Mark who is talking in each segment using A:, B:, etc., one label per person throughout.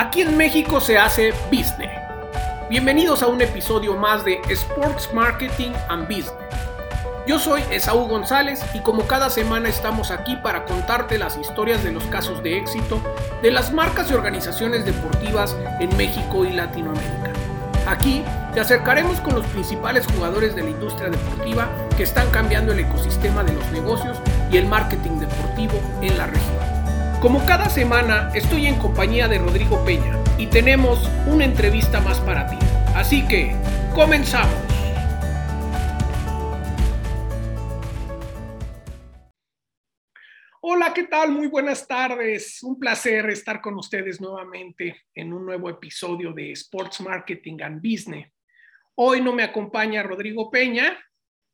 A: Aquí en México se hace business. Bienvenidos a un episodio más de Sports Marketing and Business. Yo soy Esaú González y como cada semana estamos aquí para contarte las historias de los casos de éxito de las marcas y organizaciones deportivas en México y Latinoamérica. Aquí te acercaremos con los principales jugadores de la industria deportiva que están cambiando el ecosistema de los negocios y el marketing deportivo en la región. Como cada semana estoy en compañía de Rodrigo Peña y tenemos una entrevista más para ti. Así que, comenzamos. Hola, ¿qué tal? Muy buenas tardes. Un placer estar con ustedes nuevamente en un nuevo episodio de Sports Marketing and Business. Hoy no me acompaña Rodrigo Peña,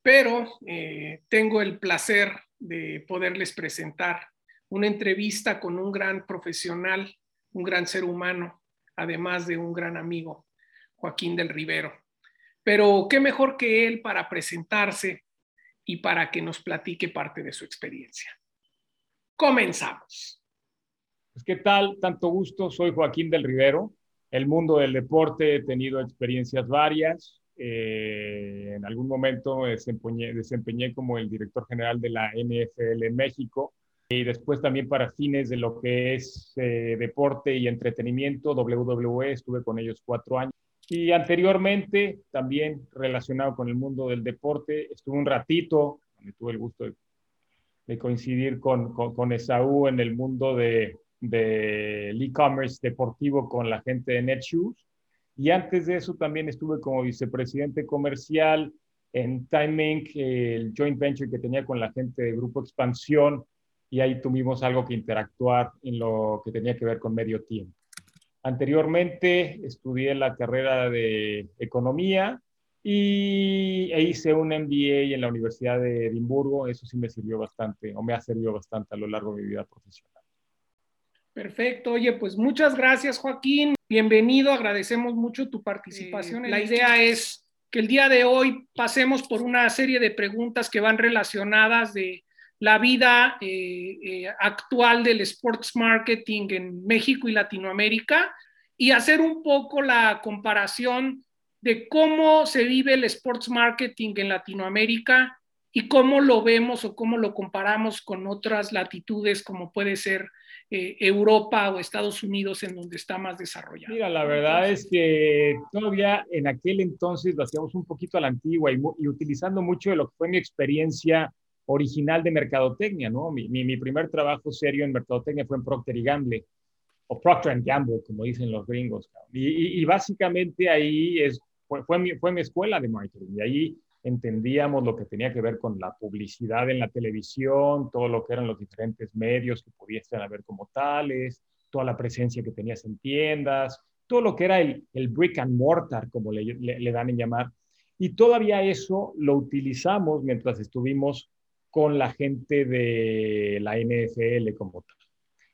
A: pero eh, tengo el placer de poderles presentar una entrevista con un gran profesional, un gran ser humano, además de un gran amigo, Joaquín del Rivero. Pero qué mejor que él para presentarse y para que nos platique parte de su experiencia. Comenzamos.
B: Pues, ¿Qué tal? Tanto gusto. Soy Joaquín del Rivero. El mundo del deporte he tenido experiencias varias. Eh, en algún momento desempeñé, desempeñé como el director general de la NFL en México y después también para fines de lo que es eh, deporte y entretenimiento, WWE, estuve con ellos cuatro años. Y anteriormente, también relacionado con el mundo del deporte, estuve un ratito, donde tuve el gusto de, coincidir con, con, Esaú en el mundo de, del e-commerce deportivo con la gente de Netshoes. Y antes de eso también estuve como vicepresidente comercial en Timing, el joint venture que tenía con la gente de Grupo Expansión, y ahí tuvimos algo que interactuar en lo que tenía que ver con medio tiempo. Anteriormente estudié la carrera de economía y e hice un MBA en la Universidad de Edimburgo. Eso sí me sirvió bastante o me ha servido bastante a lo largo de mi vida profesional.
A: Perfecto. Oye, pues muchas gracias, Joaquín. Bienvenido. Agradecemos mucho tu participación. la idea es que el día de hoy pasemos por una serie de preguntas que van relacionadas de la vida eh, eh, actual del sports marketing en México y Latinoamérica y hacer un poco la comparación de cómo se vive el sports marketing en Latinoamérica y cómo lo vemos o cómo lo comparamos con otras latitudes como puede ser eh, Europa o Estados Unidos en donde está más desarrollado.
B: Mira, la verdad es que todavía en aquel entonces lo hacíamos un poquito a la antigua y, y utilizando mucho de lo que fue mi experiencia original de mercadotecnia, ¿no? Mi, mi, primer trabajo serio en mercadotecnia fue en Procter y Gamble, o Procter Gamble, como dicen los gringos. Y, básicamente ahí es, fue, fue, mi, escuela de marketing, y ahí entendíamos lo que tenía que ver con la publicidad en la televisión, todo lo que eran los diferentes medios que pudiesen haber como tales, toda la presencia que tenías en tiendas, todo lo que era el, el brick and mortar, como le, le dan en llamar. Y todavía eso lo utilizamos mientras estuvimos con la gente de la NFL como tal.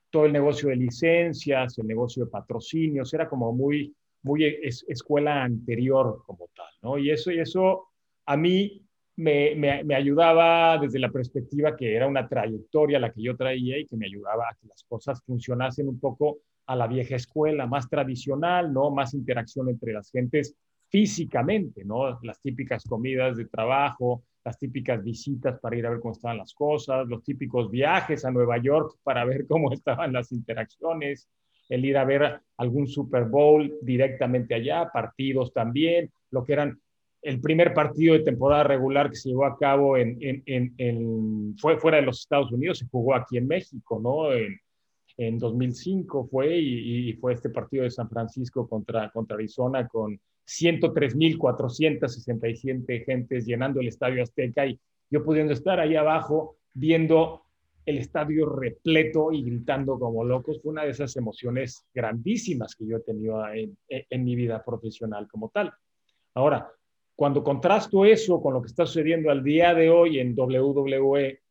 B: Todo el negocio de licencias, el negocio de patrocinios, era como muy, muy escuela anterior como tal, ¿no? Y eso, y eso a mí me, me, ayudaba desde la perspectiva que era una trayectoria la que yo traía y que me ayudaba a que las cosas funcionasen un poco a la vieja escuela, más tradicional, ¿no? Más interacción entre las gentes físicamente, ¿no? Las típicas comidas de trabajo, las típicas visitas para ir a ver cómo estaban las cosas, los típicos viajes a Nueva York para ver cómo estaban las interacciones, el ir a ver algún Super Bowl directamente allá, partidos también, lo que eran el primer partido de temporada regular que se llevó a cabo en, fue fuera de los Estados Unidos, se jugó aquí en México, ¿no? En, en 2005 fue y, y, fue este partido de San Francisco contra, contra Arizona con 103.467 gentes llenando el Estadio Azteca y yo pudiendo estar ahí abajo viendo el estadio repleto y gritando como locos, fue una de esas emociones grandísimas que yo he tenido en, mi vida profesional como tal. Ahora, cuando contrasto eso con lo que está sucediendo al día de hoy en WWE,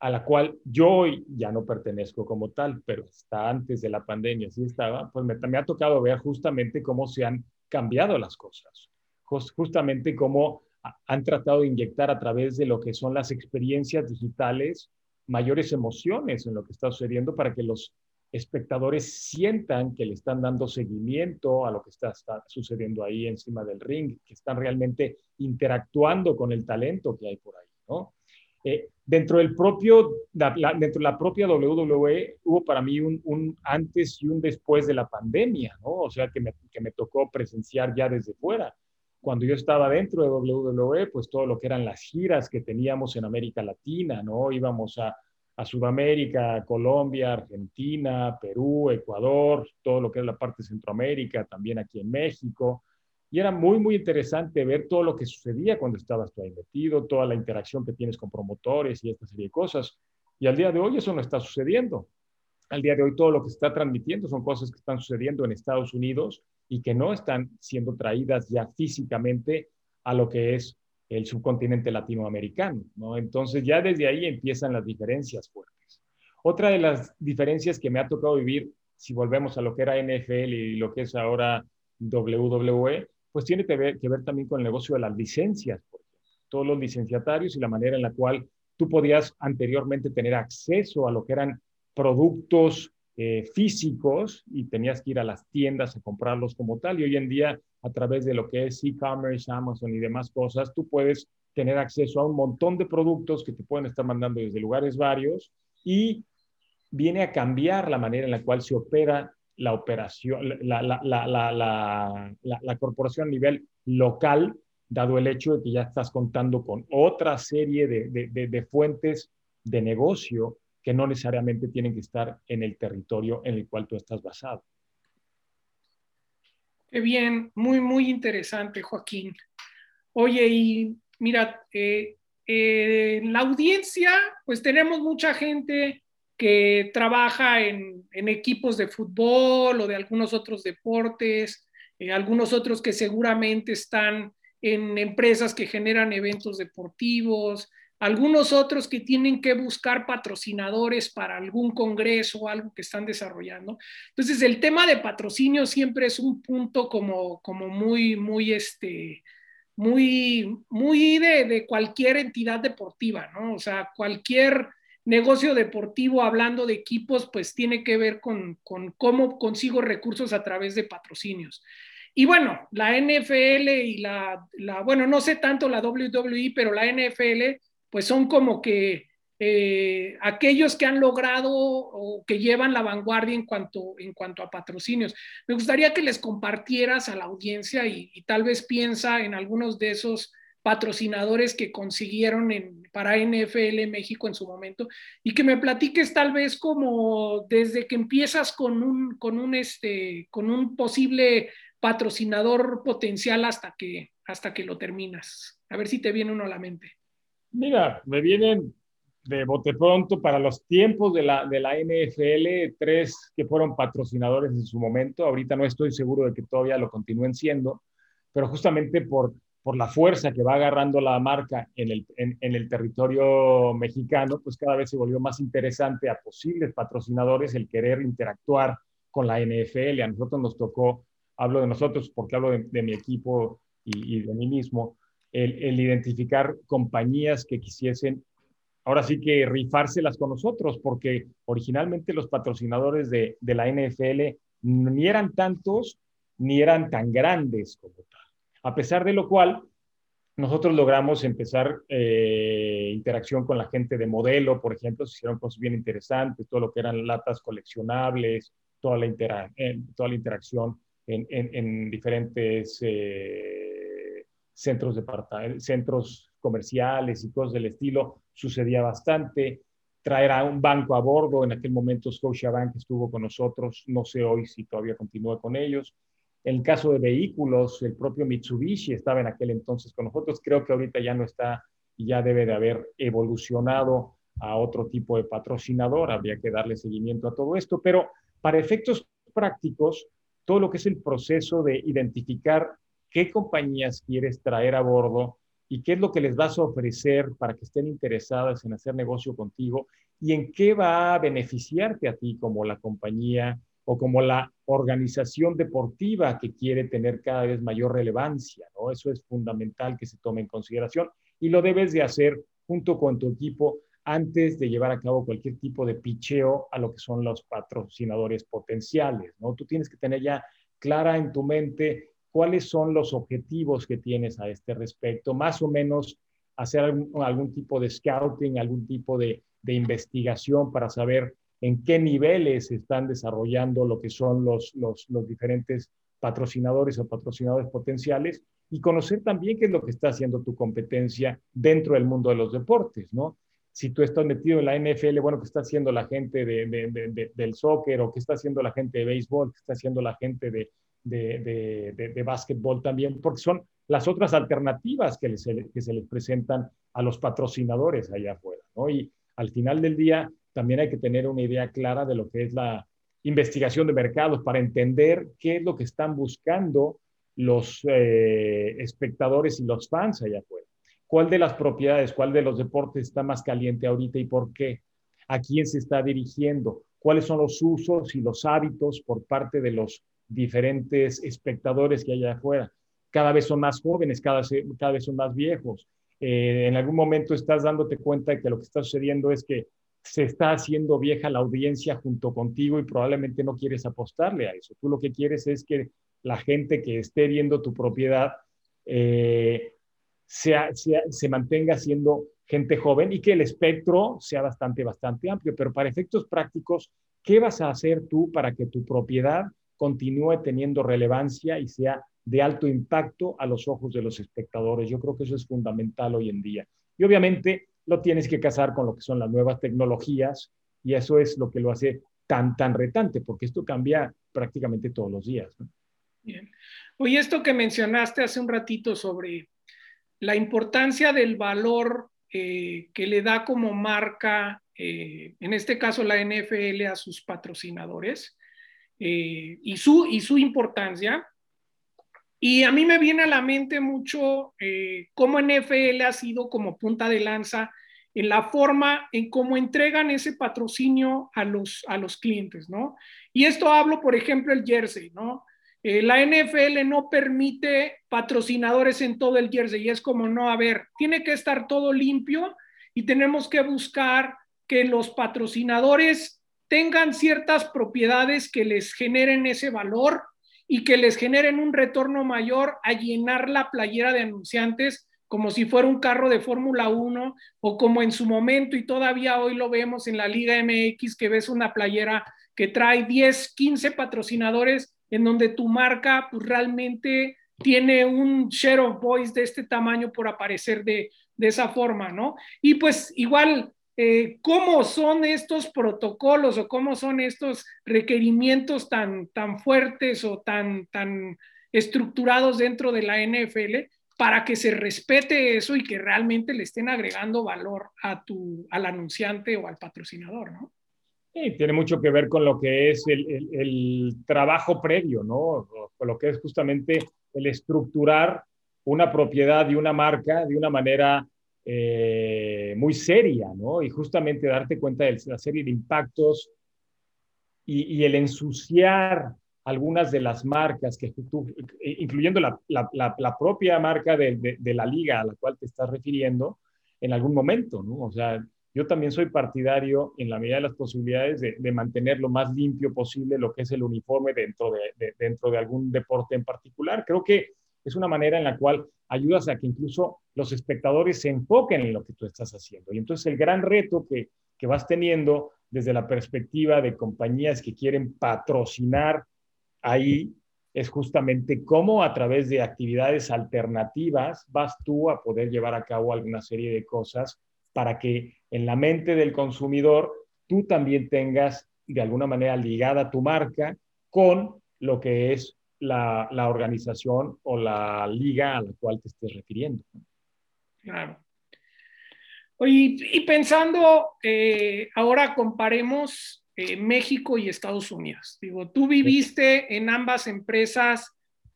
B: a la cual yo hoy ya no pertenezco como tal, pero está antes de la pandemia, sí estaba, pues me ha tocado ver justamente cómo se han cambiado las cosas. Justamente como han tratado de inyectar a través de lo que son las experiencias digitales mayores emociones en lo que está sucediendo para que los espectadores sientan que le están dando seguimiento a lo que está, sucediendo ahí encima del ring, que están realmente interactuando con el talento que hay por ahí, ¿no? Eh, dentro del propio, dentro de la propia WWE hubo para mí un, un, antes y un después de la pandemia, ¿no? O sea, que me, que me tocó presenciar ya desde fuera. Cuando yo estaba dentro de WWE, pues todo lo que eran las giras que teníamos en América Latina, ¿no? Íbamos a, a Sudamérica, Colombia, Argentina, Perú, Ecuador, todo lo que es la parte de Centroamérica, también aquí en México. Y era muy, muy interesante ver todo lo que sucedía cuando estabas tú ahí metido, toda la interacción que tienes con promotores y esta serie de cosas. Y al día de hoy eso no está sucediendo. Al día de hoy todo lo que se está transmitiendo son cosas que están sucediendo en Estados Unidos y que no están siendo traídas ya físicamente a lo que es el subcontinente latinoamericano. ¿no? Entonces ya desde ahí empiezan las diferencias fuertes. Otra de las diferencias que me ha tocado vivir, si volvemos a lo que era NFL y lo que es ahora WWE, pues tiene que ver, también con el negocio de las licencias, todos los licenciatarios y la manera en la cual tú podías anteriormente tener acceso a lo que eran productos eh, físicos y tenías que ir a las tiendas a comprarlos como tal. Y hoy en día, a través de lo que es e-commerce, Amazon y demás cosas, tú puedes tener acceso a un montón de productos que te pueden estar mandando desde lugares varios y viene a cambiar la manera en la cual se opera la operación, la, la, la, la, corporación a nivel local, dado el hecho de que ya estás contando con otra serie de, de, de fuentes de negocio que no necesariamente tienen que estar en el territorio en el cual tú estás basado.
A: Qué bien, muy, muy interesante, Joaquín. Oye, y mira, eh, eh, en la audiencia, pues tenemos mucha gente que trabaja en, equipos de fútbol o de algunos otros deportes, eh, algunos otros que seguramente están en empresas que generan eventos deportivos, algunos otros que tienen que buscar patrocinadores para algún congreso o algo que están desarrollando. Entonces, el tema de patrocinio siempre es un punto como, como muy, muy, este, muy, muy de, de cualquier entidad deportiva, ¿no? O sea, cualquier negocio deportivo hablando de equipos, pues tiene que ver con, con cómo consigo recursos a través de patrocinios. Y bueno, la NFL y la, la, bueno, no sé tanto la WWE, pero la NFL pues son como que eh, aquellos que han logrado o que llevan la vanguardia en cuanto, en cuanto a patrocinios. Me gustaría que les compartieras a la audiencia y, tal vez piensa en algunos de esos patrocinadores que consiguieron en, para NFL México en su momento y que me platiques tal vez como desde que empiezas con un, con un, este, con un posible patrocinador potencial hasta que, hasta que lo terminas. A ver si te viene uno a la mente.
B: Mira, me vienen de bote pronto para los tiempos de la, de la NFL, tres que fueron patrocinadores en su momento. Ahorita no estoy seguro de que todavía lo continúen siendo, pero justamente por, por la fuerza que va agarrando la marca en el, en, el territorio mexicano, pues cada vez se volvió más interesante a posibles patrocinadores el querer interactuar con la NFL. A nosotros nos tocó, hablo de nosotros porque hablo de, mi equipo y, de mí mismo, el, identificar compañías que quisiesen, ahora sí que rifárselas con nosotros, porque originalmente los patrocinadores de, la NFL ni eran tantos ni eran tan grandes como tal. A pesar de lo cual, nosotros logramos empezar eh, interacción con la gente de modelo, por ejemplo, se hicieron cosas bien interesantes, todo lo que eran latas coleccionables, toda la, eh, interacción en, diferentes eh, centros, de centros comerciales y cosas del estilo, sucedía bastante. Traer a un banco a bordo, en aquel momento Scotiabank estuvo con nosotros, no sé hoy si todavía continúa con ellos. En el caso de vehículos, el propio Mitsubishi estaba en aquel entonces con nosotros, creo que ahorita ya no está y ya debe de haber evolucionado a otro tipo de patrocinador, habría que darle seguimiento a todo esto, pero para efectos prácticos, todo lo que es el proceso de identificar qué compañías quieres traer a bordo y qué es lo que les vas a ofrecer para que estén interesadas en hacer negocio contigo y en qué va a beneficiarte a ti como la compañía o como la organización deportiva que quiere tener cada vez mayor relevancia, ¿no? Eso es fundamental que se tome en consideración y lo debes de hacer junto con tu equipo antes de llevar a cabo cualquier tipo de picheo a lo que son los patrocinadores potenciales, ¿no? Tú tienes que tener ya clara en tu mente cuáles son los objetivos que tienes a este respecto, más o menos hacer algún, tipo de scouting, algún tipo de, de, investigación para saber en qué niveles están desarrollando lo que son los, los, los diferentes patrocinadores o patrocinadores potenciales y conocer también qué es lo que está haciendo tu competencia dentro del mundo de los deportes, ¿no? Si tú estás metido en la NFL, bueno, ¿qué está haciendo la gente de, de, del soccer o qué está haciendo la gente de béisbol, qué está haciendo la gente de, de, básquetbol también, porque son las otras alternativas que, que se les presentan a los patrocinadores allá afuera, ¿no? Y al final del día también hay que tener una idea clara de lo que es la investigación de mercados para entender qué es lo que están buscando los eh, espectadores y los fans allá afuera. ¿Cuál de las propiedades, cuál de los deportes está más caliente ahorita y por qué? ¿A quién se está dirigiendo? ¿Cuáles son los usos y los hábitos por parte de los diferentes espectadores que hay allá afuera? Cada vez son más jóvenes, cada, cada vez son más viejos. Eh, en algún momento estás dándote cuenta de que lo que está sucediendo es que se está haciendo vieja la audiencia junto contigo y probablemente no quieres apostarle a eso. Tú lo que quieres es que la gente que esté viendo tu propiedad eh, sea, se mantenga siendo gente joven y que el espectro sea bastante, bastante amplio. Pero para efectos prácticos, ¿qué vas a hacer tú para que tu propiedad continúe teniendo relevancia y sea de alto impacto a los ojos de los espectadores? Yo creo que eso es fundamental hoy en día. Y obviamente lo tienes que casar con lo que son las nuevas tecnologías y eso es lo que lo hace tan, tan retante, porque esto cambia prácticamente todos los días.
A: Bien. Oye, esto que mencionaste hace un ratito sobre la importancia del valor eh, que le da como marca, eh, en este caso la NFL, a sus patrocinadores eh, y, su, y su importancia, y a mí me viene a la mente mucho eh, cómo NFL ha sido como punta de lanza en la forma en cómo entregan ese patrocinio a los, a los clientes, ¿no? Y esto hablo, por ejemplo, el jersey, ¿no? Eh, la NFL no permite patrocinadores en todo el jersey y es como, no, a ver, tiene que estar todo limpio y tenemos que buscar que los patrocinadores tengan ciertas propiedades que les generen ese valor y que les generen un retorno mayor a llenar la playera de anunciantes como si fuera un carro de Fórmula 1 o como en su momento y todavía hoy lo vemos en la Liga MX que ves una playera que trae 10, 15 patrocinadores en donde tu marca pues, realmente tiene un share of voice de este tamaño por aparecer de, de esa forma, ¿no? Y pues igual eh, cómo son estos protocolos o cómo son estos requerimientos tan, tan fuertes o tan, tan estructurados dentro de la NFL para que se respete eso y que realmente le estén agregando valor a tu, al anunciante o al patrocinador, ¿no?
B: Sí, tiene mucho que ver con lo que es el, el trabajo previo, ¿no? Con lo que es justamente el estructurar una propiedad y una marca de una manera eh, muy seria, ¿no? Y justamente darte cuenta de la serie de impactos y, el ensuciar algunas de las marcas que tú, incluyendo la, la, propia marca de, de, la liga a la cual te estás refiriendo, en algún momento, ¿no? O sea, yo también soy partidario, en la medida de las posibilidades, de, de mantener lo más limpio posible lo que es el uniforme dentro de, dentro de algún deporte en particular. Creo que es una manera en la cual ayudas a que incluso los espectadores se enfoquen en lo que tú estás haciendo. Y entonces el gran reto que, que vas teniendo desde la perspectiva de compañías que quieren patrocinar ahí es justamente cómo a través de actividades alternativas vas tú a poder llevar a cabo alguna serie de cosas para que en la mente del consumidor tú también tengas de alguna manera ligada tu marca con lo que es la, la, organización o la liga a la cual te estés refiriendo.
A: Claro. Oye, y pensando, eh, ahora comparemos eh, México y Estados Unidos. Digo, tú viviste en ambas empresas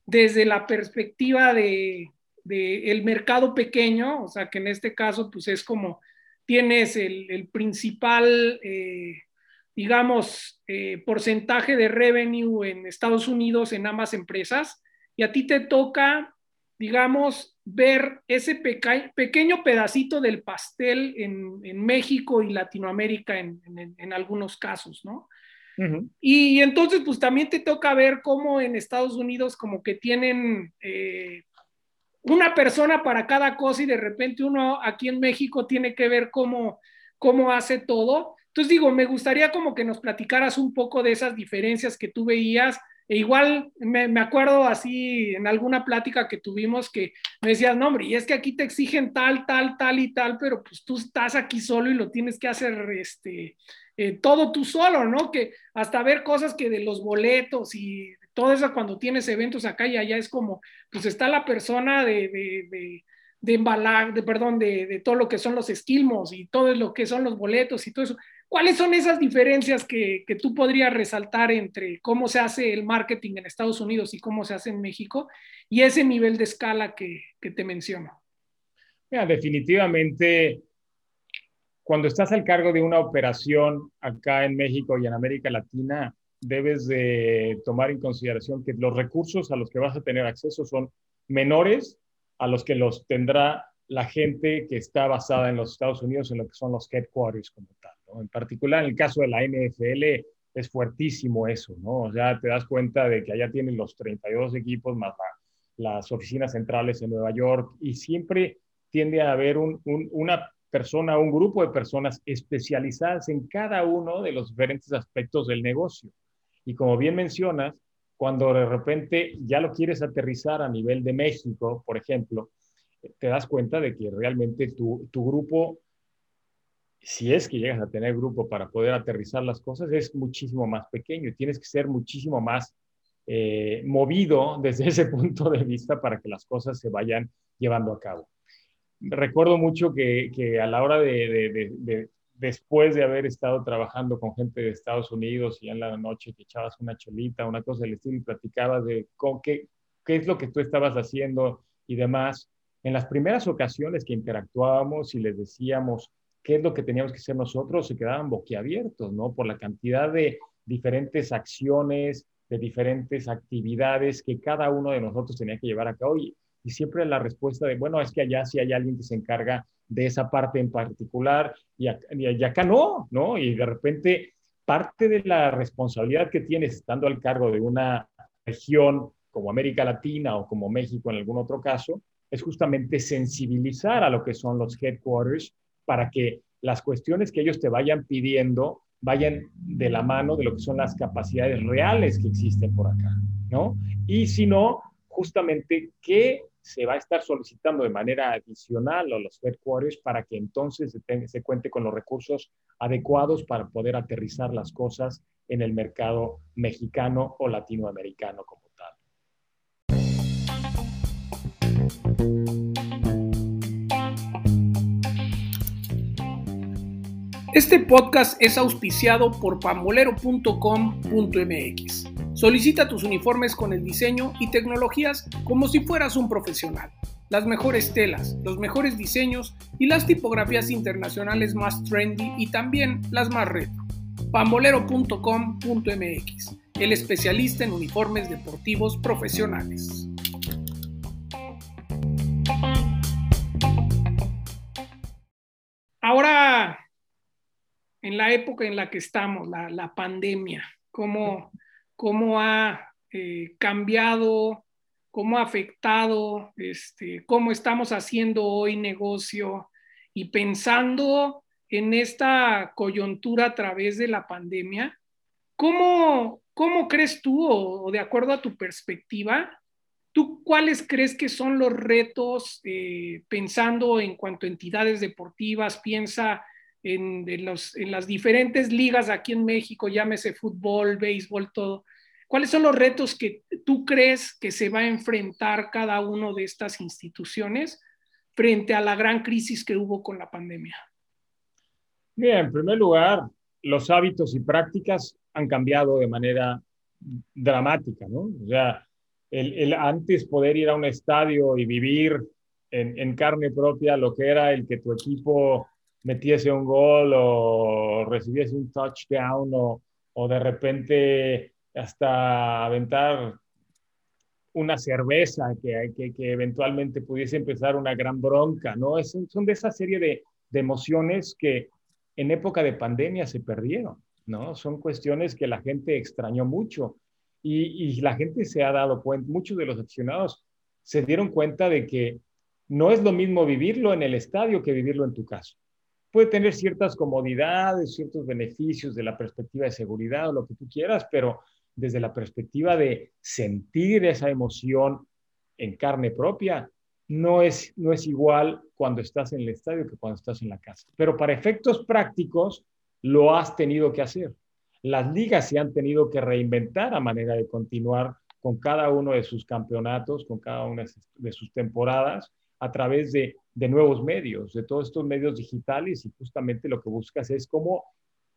A: desde la perspectiva de, de, el mercado pequeño, o sea, que en este caso, pues es como tienes el, el principal eh, digamos, eh, porcentaje de revenue en Estados Unidos en ambas empresas y a ti te toca, digamos, ver ese pequeño pedacito del pastel en, México y Latinoamérica en, algunos casos, ¿no? y, entonces, pues también te toca ver cómo en Estados Unidos como que tienen eh, una persona para cada cosa y de repente uno aquí en México tiene que ver cómo, cómo hace todo. Entonces digo, me gustaría como que nos platicaras un poco de esas diferencias que tú veías e igual me, me, acuerdo así en alguna plática que tuvimos que me decías, no, hombre, y es que aquí te exigen tal, tal, tal y tal, pero pues tú estás aquí solo y lo tienes que hacer este, eh, todo tú solo, ¿no? Que hasta ver cosas que de los boletos y todo eso cuando tienes eventos acá y allá es como, pues está la persona de, de, de, de embalar, de, perdón, de, de todo lo que son los esquilmos y todo lo que son los boletos y todo eso. ¿Cuáles son esas diferencias que, tú podrías resaltar entre cómo se hace el marketing en Estados Unidos y cómo se hace en México y ese nivel de escala que, te menciono?
B: Mira, definitivamente, cuando estás al cargo de una operación acá en México y en América Latina, debes de tomar en consideración que los recursos a los que vas a tener acceso son menores a los que los tendrá la gente que está basada en los Estados Unidos en lo que son los headquarters como tal. En particular, en el caso de la NFL, es fuertísimo eso, ¿no? O sea, te das cuenta de que allá tienen los 32 equipos más las oficinas centrales en Nueva York y siempre tiende a haber una persona, un grupo de personas especializadas en cada uno de los diferentes aspectos del negocio. Y como bien mencionas, cuando de repente ya lo quieres aterrizar a nivel de México, por ejemplo, te das cuenta de que realmente tu, tu grupo si es que llegas a tener grupo para poder aterrizar las cosas, es muchísimo más pequeño y tienes que ser muchísimo más eh, movido desde ese punto de vista para que las cosas se vayan llevando a cabo. Recuerdo mucho que, que a la hora de, de, después de haber estado trabajando con gente de Estados Unidos y en la noche que echabas una chelita, una cosa del estilo y platicabas de con qué, qué es lo que tú estabas haciendo y demás, en las primeras ocasiones que interactuábamos y les decíamos, qué es lo que teníamos que hacer nosotros, se quedaban boquiabiertos, ¿no? Por la cantidad de diferentes acciones, de diferentes actividades que cada uno de nosotros tenía que llevar a cabo y, y siempre la respuesta de, bueno, es que allá sí hay alguien que se encarga de esa parte en particular y acá, y acá no, ¿no? Y de repente parte de la responsabilidad que tienes estando al cargo de una región como América Latina o como México en algún otro caso, es justamente sensibilizar a lo que son los headquarters para que las cuestiones que ellos te vayan pidiendo vayan de la mano de lo que son las capacidades reales que existen por acá, ¿no? Y si no, justamente qué se va a estar solicitando de manera adicional a los headquarters para que entonces se, se cuente con los recursos adecuados para poder aterrizar las cosas en el mercado mexicano o latinoamericano como tal.
A: Este podcast es auspiciado por pambolero.com.mx. Solicita tus uniformes con el diseño y tecnologías como si fueras un profesional. Las mejores telas, los mejores diseños y las tipografías internacionales más trendy y también las más retro. pambolero.com.mx, el especialista en uniformes deportivos profesionales. En la época en la que estamos, la, pandemia, cómo, cómo ha eh, cambiado, cómo ha afectado, este, cómo estamos haciendo hoy negocio y pensando en esta coyuntura a través de la pandemia, ¿cómo, cómo crees tú o, de acuerdo a tu perspectiva, ¿Tú cuáles crees que son los retos eh, pensando en cuanto a entidades deportivas? Piensa en, los, en las diferentes ligas aquí en México, llámese fútbol, béisbol, todo. ¿Cuáles son los retos que tú crees que se va a enfrentar cada uno de estas instituciones frente a la gran crisis que hubo con la pandemia?
B: Bien, en primer lugar, los hábitos y prácticas han cambiado de manera dramática, ¿no? O sea, el, el antes poder ir a un estadio y vivir en, en, carne propia lo que era el que tu equipo metiese un gol o recibiese un touchdown o, o de repente hasta aventar una cerveza que, que, eventualmente pudiese empezar una gran bronca, ¿no? Es, son de esa serie de, de, emociones que en época de pandemia se perdieron, ¿no? Son cuestiones que la gente extrañó mucho y, y la gente se ha dado cuenta, muchos de los aficionados se dieron cuenta de que no es lo mismo vivirlo en el estadio que vivirlo en tu casa. Puede tener ciertas comodidades, ciertos beneficios de la perspectiva de seguridad o lo que tú quieras, pero desde la perspectiva de sentir esa emoción en carne propia, no es, no es igual cuando estás en el estadio que cuando estás en la casa. Pero para efectos prácticos, lo has tenido que hacer. Las ligas se han tenido que reinventar a manera de continuar con cada uno de sus campeonatos, con cada una de sus temporadas, a través de, de nuevos medios, de todos estos medios digitales y justamente lo que buscas es cómo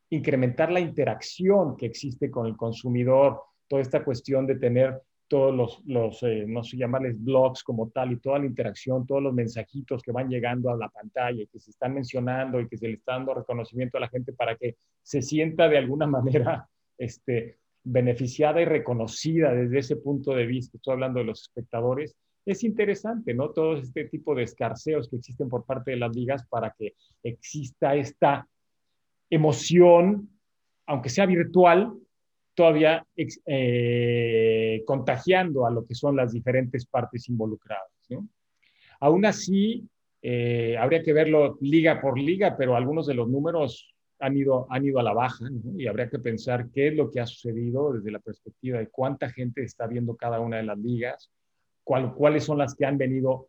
B: incrementar la interacción que existe con el consumidor, toda esta cuestión de tener todos los, los eh, no sé llamarles blogs como tal y toda la interacción, todos los mensajitos que van llegando a la pantalla y que se están mencionando y que se le está dando reconocimiento a la gente para que se sienta de alguna manera este, beneficiada y reconocida desde ese punto de vista. Estoy hablando de los espectadores. Es interesante, ¿no? Todo este tipo de escarceos que existen por parte de las ligas para que exista esta emoción, aunque sea virtual, todavía eh, contagiando a lo que son las diferentes partes involucradas. ¿no? Aún así, eh, habría que verlo liga por liga, pero algunos de los números han ido, han ido a la baja y habría que pensar qué es lo que ha sucedido desde la perspectiva de cuánta gente está viendo cada una de las ligas, cuál, cuáles son las que han venido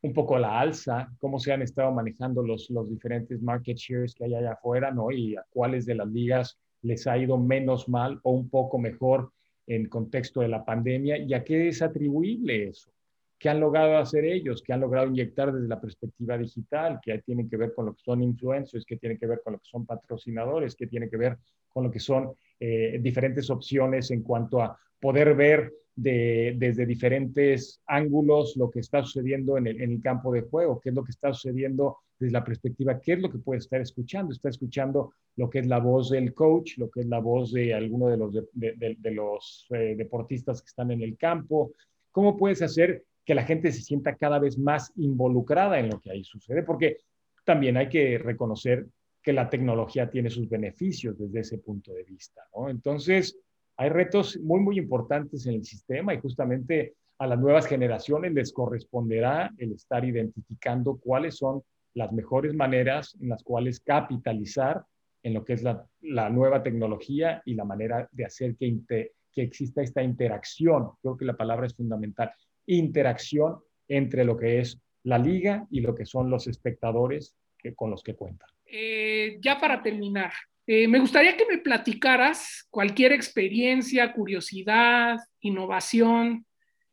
B: un poco la alza, cómo se han estado manejando los, los diferentes market shares que hay allá afuera, ¿no? Y a cuáles de las ligas les ha ido menos mal o un poco mejor en contexto de la pandemia y a qué es atribuible eso. ¿Qué han logrado hacer ellos? ¿Qué han logrado inyectar desde la perspectiva digital? ¿Qué tiene que ver con lo que son influencers? ¿Qué tiene que ver con lo que son patrocinadores? ¿Qué tiene que ver con lo que son eh, diferentes opciones en cuanto a poder ver de, desde diferentes ángulos lo que está sucediendo en el, en el, campo de juego, qué es lo que está sucediendo desde la perspectiva, qué es lo que puede estar escuchando. Está escuchando lo que es la voz del coach, lo que es la voz de alguno de los, de, los eh, deportistas que están en el campo. ¿Cómo puedes hacer que la gente se sienta cada vez más involucrada en lo que ahí sucede? Porque también hay que reconocer que la tecnología tiene sus beneficios desde ese punto de vista. Entonces, hay retos muy, muy importantes en el sistema y justamente a las nuevas generaciones les corresponderá el estar identificando cuáles son las mejores maneras en las cuales capitalizar en lo que es la, nueva tecnología y la manera de hacer que, que exista esta interacción. Creo que la palabra es fundamental. Interacción entre lo que es la liga y lo que son los espectadores con los que cuentan.
A: Eh, ya para terminar, eh, me gustaría que me platicaras cualquier experiencia, curiosidad, innovación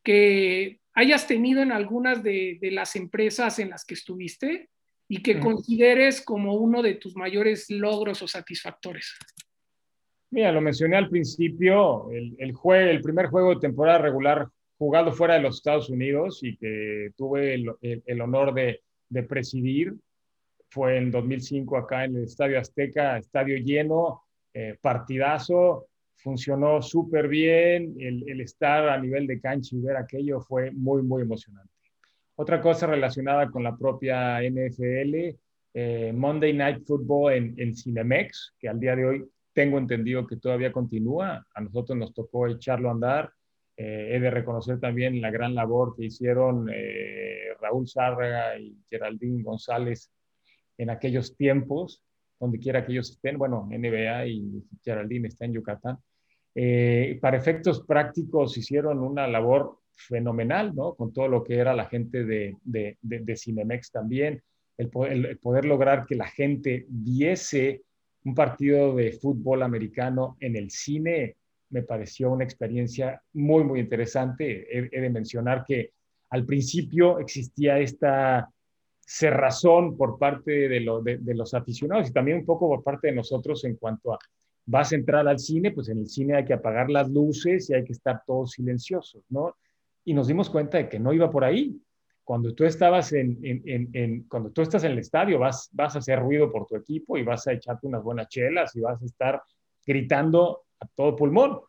A: que hayas tenido en algunas de, de las empresas en las que estuviste y que consideres como uno de tus mayores logros o satisfactores.
B: Mira, lo mencioné al principio, el, el, el primer juego de temporada regular jugado fuera de los Estados Unidos y que tuve el, el, el honor de, de presidir, fue en 2005 acá en el Estadio Azteca, estadio lleno, eh, partidazo, funcionó súper bien, el, el, estar a nivel de cancha y ver aquello fue muy, muy emocionante. Otra cosa relacionada con la propia NFL, eh, Monday Night Football en, en, Cinemex, que al día de hoy tengo entendido que todavía continúa, a nosotros nos tocó echarlo a andar. Eh, he de reconocer también la gran labor que hicieron eh, Raúl Zárraga y Geraldine González en aquellos tiempos, donde quiera que ellos estén, bueno, NBA y Geraldine está en Yucatán. Eh, para efectos prácticos hicieron una labor fenomenal, ¿no? Con todo lo que era la gente de, de, de, de Cinemex también, el poder, lograr que la gente viese un partido de fútbol americano en el cine, me pareció una experiencia muy, muy interesante. He de mencionar que al principio existía esta cerrazón por parte de, lo, de, de, los aficionados y también un poco por parte de nosotros en cuanto a vas a entrar al cine, pues en el cine hay que apagar las luces y hay que estar todos silenciosos, ¿no? Y nos dimos cuenta de que no iba por ahí. Cuando tú estabas en, en, en, en cuando tú estás en el estadio, vas, vas a hacer ruido por tu equipo y vas a echarte unas buenas chelas y vas a estar gritando a todo pulmón.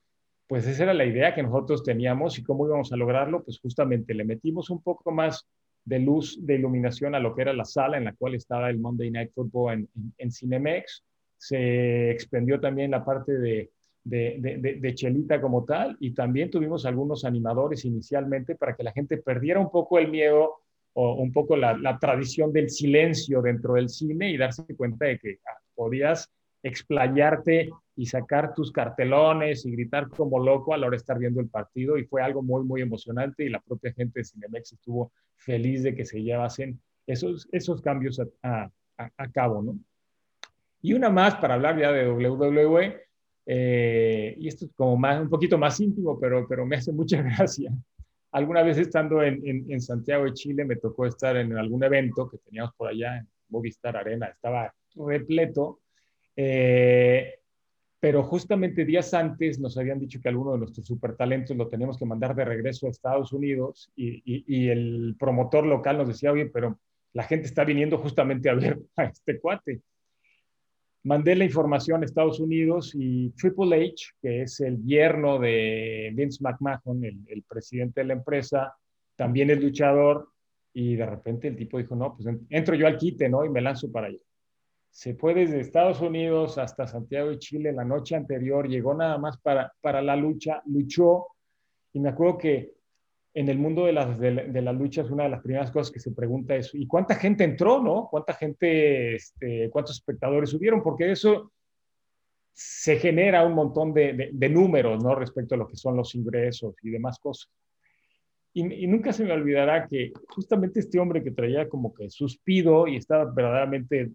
B: pues esa era la idea que nosotros teníamos y cómo íbamos a lograrlo, pues justamente le metimos un poco más de luz, de iluminación a lo que era la sala en la cual estaba el Monday Night Football en, en, Cinemex. Se expendió también la parte de, de, de, Chelita como tal y también tuvimos algunos animadores inicialmente para que la gente perdiera un poco el miedo o un poco la, la tradición del silencio dentro del cine y darse cuenta de que ah, podías explayarte y sacar tus cartelones y gritar como loco a la hora de estar viendo el partido y fue algo muy, muy emocionante y la propia gente de Cinemex estuvo feliz de que se llevasen esos, esos cambios a, a, cabo, ¿no? Y una más para hablar ya de WWE, eh, y esto es como más, un poquito más íntimo, pero, pero me hace mucha gracia. Alguna vez estando en, en, en Santiago de Chile me tocó estar en algún evento que teníamos por allá en Movistar Arena, estaba repleto eh, pero justamente días antes nos habían dicho que alguno de nuestros supertalentos lo teníamos que mandar de regreso a Estados Unidos y, el promotor local nos decía, oye, pero la gente está viniendo justamente a ver a este cuate. Mandé la información a Estados Unidos y Triple H, que es el yerno de Vince McMahon, el, el presidente de la empresa, también es luchador, y de repente el tipo dijo, no, pues entro yo al quite, ¿no? Y me lanzo para allá se fue desde Estados Unidos hasta Santiago de Chile la noche anterior, llegó nada más para, para la lucha, luchó, y me acuerdo que en el mundo de las, de, las luchas una de las primeras cosas que se pregunta es, ¿y cuánta gente entró, no? ¿Cuánta gente, este, cuántos espectadores subieron? Porque eso se genera un montón de, de, números, ¿no? Respecto a lo que son los ingresos y demás cosas. Y, y, nunca se me olvidará que justamente este hombre que traía como que suspido y estaba verdaderamente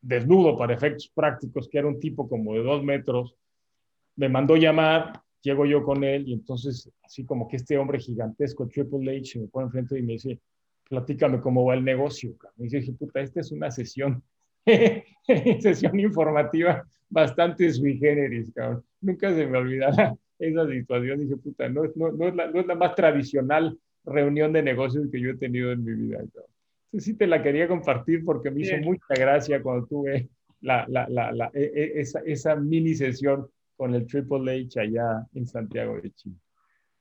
B: desnudo para efectos prácticos, que era un tipo como de dos metros, me mandó llamar, llego yo con él y entonces así como que este hombre gigantesco, Triple H, me pone enfrente y me dice, platícame cómo va el negocio. Me dice, puta, esta es una sesión, sesión informativa bastante sui generis, cabrón. Nunca se me olvidará esa situación. Dije, puta, no, no, no, es la, no es la más tradicional reunión de negocios que yo he tenido en mi vida. Cabrón sí te la quería compartir porque me hizo mucha gracia cuando tuve la, la, la, e, e, esa, esa, mini sesión con el Triple H allá en Santiago de Chile.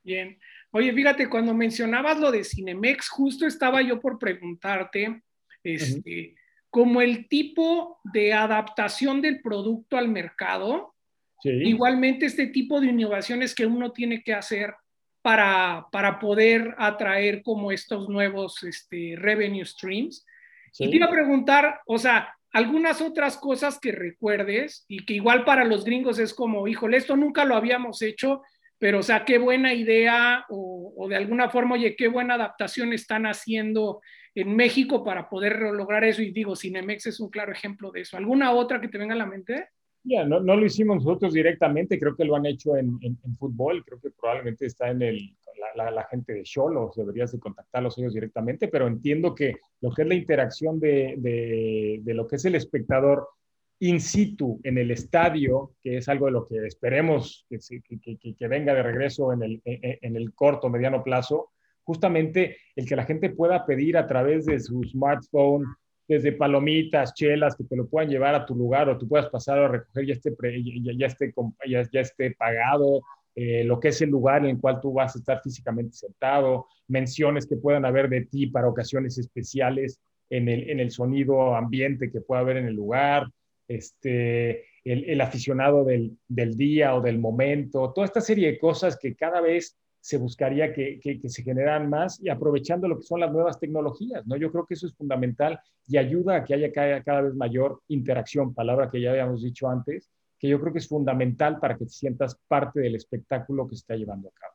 A: Bien. Oye, fíjate, cuando mencionabas lo de Cinemex, justo estaba yo por preguntarte, este, como el tipo de adaptación del producto al mercado, igualmente este tipo de innovaciones que uno tiene que hacer para, para poder atraer como estos nuevos este, revenue streams. Y te iba a preguntar, o sea, algunas otras cosas que recuerdes y que igual para los gringos es como, híjole, esto nunca lo habíamos hecho, pero o sea, qué buena idea o, o de alguna forma, oye, qué buena adaptación están haciendo en México para poder lograr eso. Y digo, Cinemex es un claro ejemplo de eso. ¿Alguna otra que te venga a la mente?
B: Ya, no, no, lo hicimos nosotros directamente, creo que lo han hecho en, en, fútbol, creo que probablemente está en el, la, la, gente de Cholos, deberías de contactarlos ellos directamente, pero entiendo que lo que es la interacción de, de, de, lo que es el espectador in situ en el estadio, que es algo de lo que esperemos que, que, que, que venga de regreso en el, en el corto, mediano plazo, justamente el que la gente pueda pedir a través de su smartphone, desde palomitas, chelas, que te lo puedan llevar a tu lugar o tú puedas pasar a recoger ya esté, ya, esté, ya esté pagado, eh, lo que es el lugar en el cual tú vas a estar físicamente sentado, menciones que puedan haber de ti para ocasiones especiales en el, en el sonido ambiente que pueda haber en el lugar, este, el, el aficionado del, del, día o del momento, toda esta serie de cosas que cada vez se buscaría que, se generan más y aprovechando lo que son las nuevas tecnologías, ¿no? Yo creo que eso es fundamental y ayuda a que haya cada, vez mayor interacción, palabra que ya habíamos dicho antes, que yo creo que es fundamental para que te sientas parte del espectáculo que se está llevando a cabo.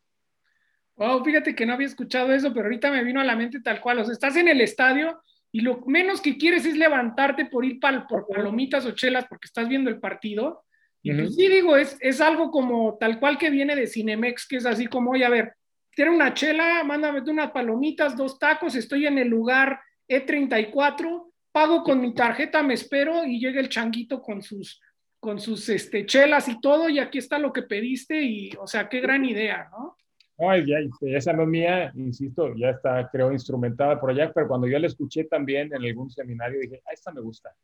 A: Wow, fíjate que no había escuchado eso, pero ahorita me vino a la mente tal cual. O sea, estás en el estadio y lo menos que quieres es levantarte por ir por palomitas o chelas porque estás viendo el partido y pues sí, digo, es, es algo como tal cual que viene de Cinemex, que es así como, oye, a ver, quiero una chela, mándame unas palomitas, dos tacos, estoy en el lugar E34, pago con mi tarjeta, me espero y llega el changuito con sus, con sus este, chelas y todo, y aquí está lo que pediste, y o sea, qué gran idea, ¿no?
B: No, ya, esa no es mía, insisto, ya está, creo, instrumentada por allá, pero cuando yo la escuché también en algún seminario, dije, ah, esta me gusta.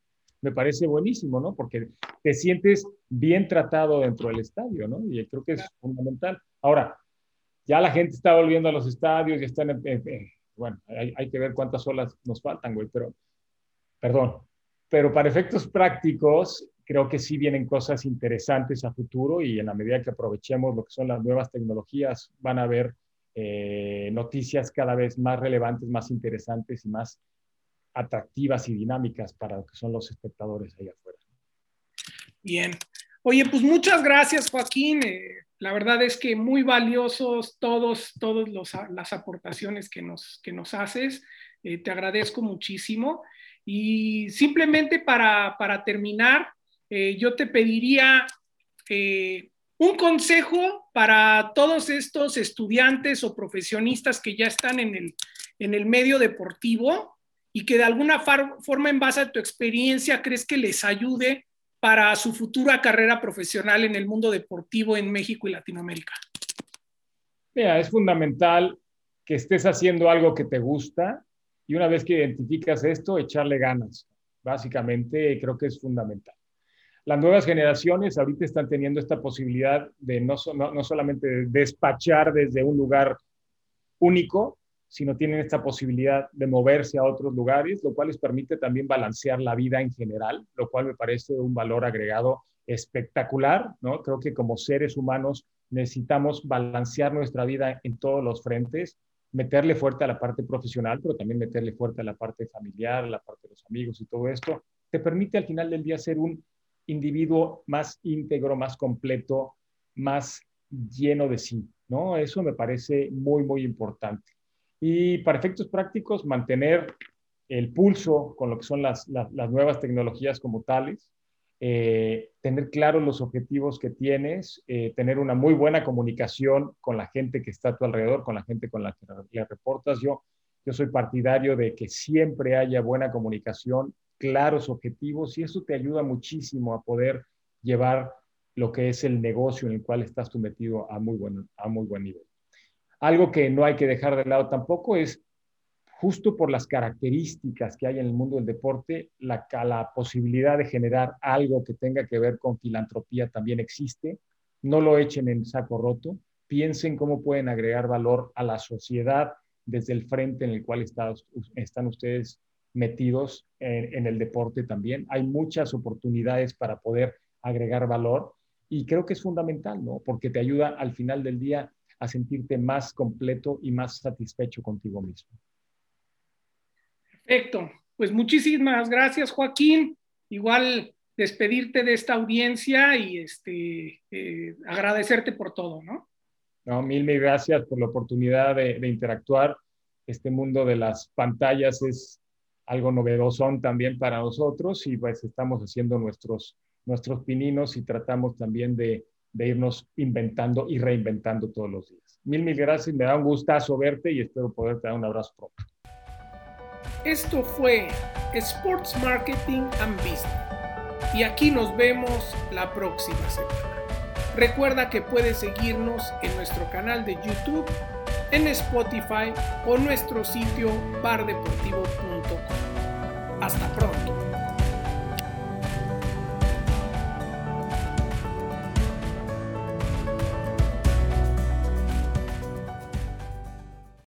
B: Me parece buenísimo, ¿no? Porque te sientes bien tratado dentro del estadio, ¿no? Y creo que es fundamental. Ahora, ya la gente está volviendo a los estadios, y están, en, bueno, hay, hay, que ver cuántas olas nos faltan, güey, pero, perdón, pero para efectos prácticos, creo que sí vienen cosas interesantes a futuro y en la medida que aprovechemos lo que son las nuevas tecnologías, van a haber eh, noticias cada vez más relevantes, más interesantes y más atractivas y dinámicas para lo que son los espectadores ahí afuera.
A: Bien. Oye, pues muchas gracias, Joaquín. Eh, la verdad es que muy valiosos todos, todos las aportaciones que nos, que nos haces. Eh, te agradezco muchísimo. Y simplemente para, para terminar, eh, yo te pediría un consejo para todos estos estudiantes o profesionistas que ya están en el, en el medio deportivo y que de alguna forma en base a tu experiencia crees que les ayude para su futura carrera profesional en el mundo deportivo en México y Latinoamérica?
B: Mira, es fundamental que estés haciendo algo que te gusta y una vez que identificas esto, echarle ganas. Básicamente, creo que es fundamental las nuevas generaciones ahorita están teniendo esta posibilidad de no, no, solamente despachar desde un lugar único, sino tienen esta posibilidad de moverse a otros lugares, lo cual les permite también balancear la vida en general, lo cual me parece un valor agregado espectacular, ¿no? Creo que como seres humanos necesitamos balancear nuestra vida en todos los frentes, meterle fuerte a la parte profesional, pero también meterle fuerte a la parte familiar, a la parte de los amigos y todo esto, te permite al final del día ser un individuo más íntegro, más completo, más lleno de sí, ¿no? Eso me parece muy, muy importante. Y para efectos prácticos, mantener el pulso con lo que son las, nuevas tecnologías como tales, eh, tener claros los objetivos que tienes, eh, tener una muy buena comunicación con la gente que está a tu alrededor, con la gente con la que le reportas. Yo, yo soy partidario de que siempre haya buena comunicación claros objetivos y eso te ayuda muchísimo a poder llevar lo que es el negocio en el cual estás tú metido a muy buen, a muy buen nivel. Algo que no hay que dejar de lado tampoco es, justo por las características que hay en el mundo del deporte, la, posibilidad de generar algo que tenga que ver con filantropía también existe. No lo echen en saco roto. Piensen cómo pueden agregar valor a la sociedad desde el frente en el cual están ustedes metidos en, el deporte también. Hay muchas oportunidades para poder agregar valor y creo que es fundamental, ¿no? Porque te ayuda al final del día a sentirte más completo y más satisfecho contigo mismo.
A: Perfecto. Pues muchísimas gracias, Joaquín. Igual despedirte de esta audiencia y este, eh, agradecerte por todo, ¿no?
B: No, mil, mil gracias por la oportunidad de, de interactuar. Este mundo de las pantallas es algo novedoso también para nosotros y pues estamos haciendo nuestros, nuestros pininos y tratamos también de, de irnos inventando y reinventando todos los días. Mil, mil gracias, me da un gustazo verte y espero poderte dar un abrazo pronto.
A: Esto fue Sports Marketing and Business y aquí nos vemos la próxima semana. Recuerda que puedes seguirnos en nuestro canal de YouTube en Spotify o nuestro sitio bardeportivo.com. Hasta pronto.